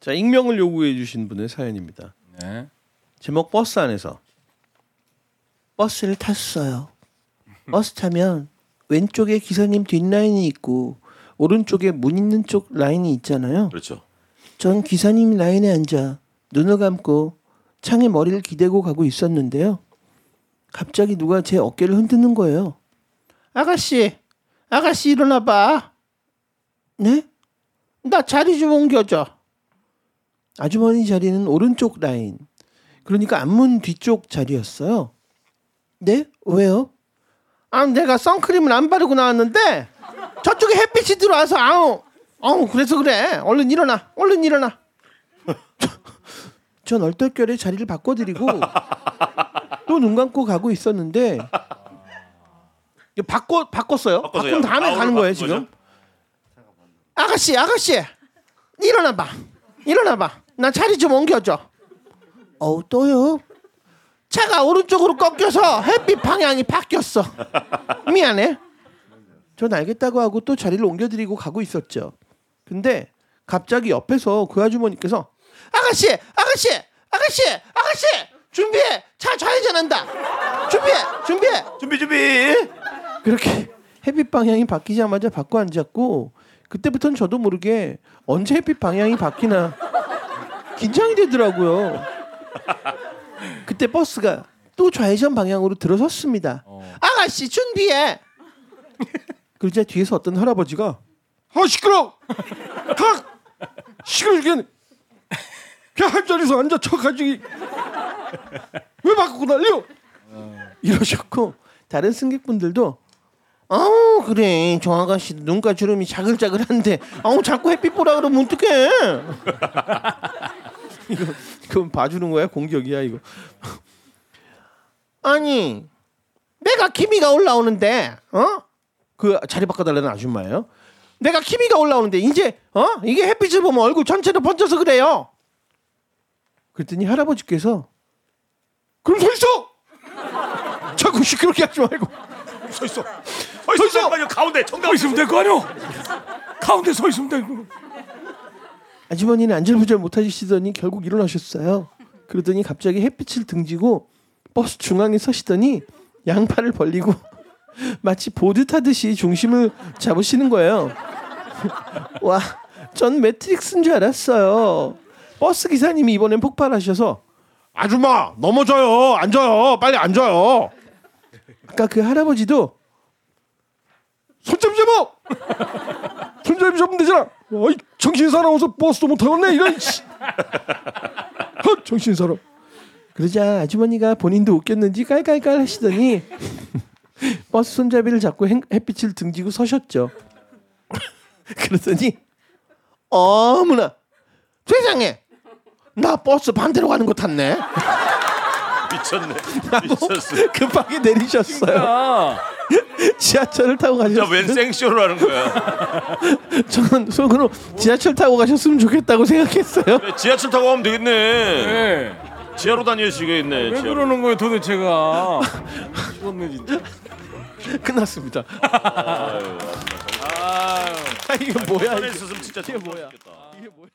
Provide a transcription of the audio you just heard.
자 익명을 요구해 주신 분의 사연입니다. 네. 제목 버스 안에서 버스를 탔어요. 버스 타면 왼쪽에 기사님 뒷라인이 있고 오른쪽에 문 있는 쪽 라인이 있잖아요. 그렇죠. 전 기사님 라인에 앉아 눈을 감고 창에 머리를 기대고 가고 있었는데요. 갑자기 누가 제 어깨를 흔드는 거예요. 아가씨, 아가씨 일어나 봐. 네? 나 자리 좀 옮겨줘. 아주머니 자리는 오른쪽 라인. 그러니까 앞문 뒤쪽 자리였어요. 네? 왜요? 아, 내가 선크림을 안 바르고 나왔는데 저쪽에 햇빛이 들어와서 아우, 아우 그래서 그래. 얼른 일어나, 얼른 일어나. 전 얼떨결에 자리를 바꿔드리고 또 눈 감고 가고 있었는데 바꿔 바꿨어요. 바꿔서요. 바꾼 다음에 가는 거예요 지금. 아가씨, 아가씨, 일어나 봐, 일어나 봐. 나 자리 좀 옮겨줘. 어우 또요? 차가 오른쪽으로 꺾여서 햇빛 방향이 바뀌었어. 미안해. 전 알겠다고 하고 또 자리를 옮겨드리고 가고 있었죠. 근데 갑자기 옆에서 그 아주머니께서 아가씨, 아가씨, 아가씨, 아가씨, 준비해. 차 좌회전한다. 준비해, 준비해. 준비 준비. 그렇게 햇빛 방향이 바뀌자마자 바꿔 앉았고 그때부터는 저도 모르게 언제 햇빛 방향이 바뀌나 긴장이 되더라고요. 그때 버스가 또 좌회전 방향으로 들어섰습니다. 아가씨 준비해. 그러자 뒤에서 어떤 할아버지가 아 시끄러, 가 시끄러게 그냥 한 자리에서 앉아 쳐가지고 왜 바꾸고 난리요? 이러셨고 다른 승객분들도 아우 그래 저 아가씨 눈가 주름이 자글자글한데 아우 자꾸 햇빛 보라 그러면 어떡해 이거 그건 봐주는 거야 공격이야 이거 아니 내가 키미가 올라오는데 어? 그 자리 바꿔달라는 아줌마예요 내가 키미가 올라오는데 이제 어? 이게 햇빛을 보면 얼굴 전체로 번져서 그래요 그랬더니 할아버지께서 그럼 서 있어 자꾸 시끄럽게 하지 말고 서 있어. 서 있어. 빨리 가운데 정답 서 있으면 될 거 아니오. 가운데 서 있으면 되고. 아주머니는 안절부절 못하시더니 결국 일어나셨어요. 그러더니 갑자기 햇빛을 등지고 버스 중앙에 서시더니 양팔을 벌리고 마치 보드 타듯이 중심을 잡으시는 거예요. 와, 전 매트릭스인 줄 알았어요. 버스 기사님이 이번엔 폭발하셔서 아줌마 넘어져요, 앉아요, 빨리 앉아요. 아까 그 할아버지도 손잡이 잡아! 손잡이 잡으면 되잖아. 어이 정신 사나워서 버스도 못 타겠네 이런. 씨. 헛 정신 사람. 그러자 아주머니가 본인도 웃겼는지 깔깔깔 하시더니 버스 손잡이를 잡고 행- 햇빛을 등지고 서셨죠. 그러더니 어머나 세상에 나 버스 반대로 가는 거 탔네. 미쳤네. 미쳤어. 급하게 내리셨어요. 아, 지하철을 타고 가셨어요. 웬 생쇼를 하는 거야? 저는 속으로 지하철 타고 가셨으면 좋겠다고 생각했어요. 그래, 지하철 타고 가면 되겠네. 네. 지하로 다니시겠네. 왜 지하로. 그러는 거예요 도대체가? 죽었네 진짜. 끝났습니다. 아유. 아, 이게 뭐야? 안에 이게, 이게 뭐야? 좋겠다. 이게 뭐야?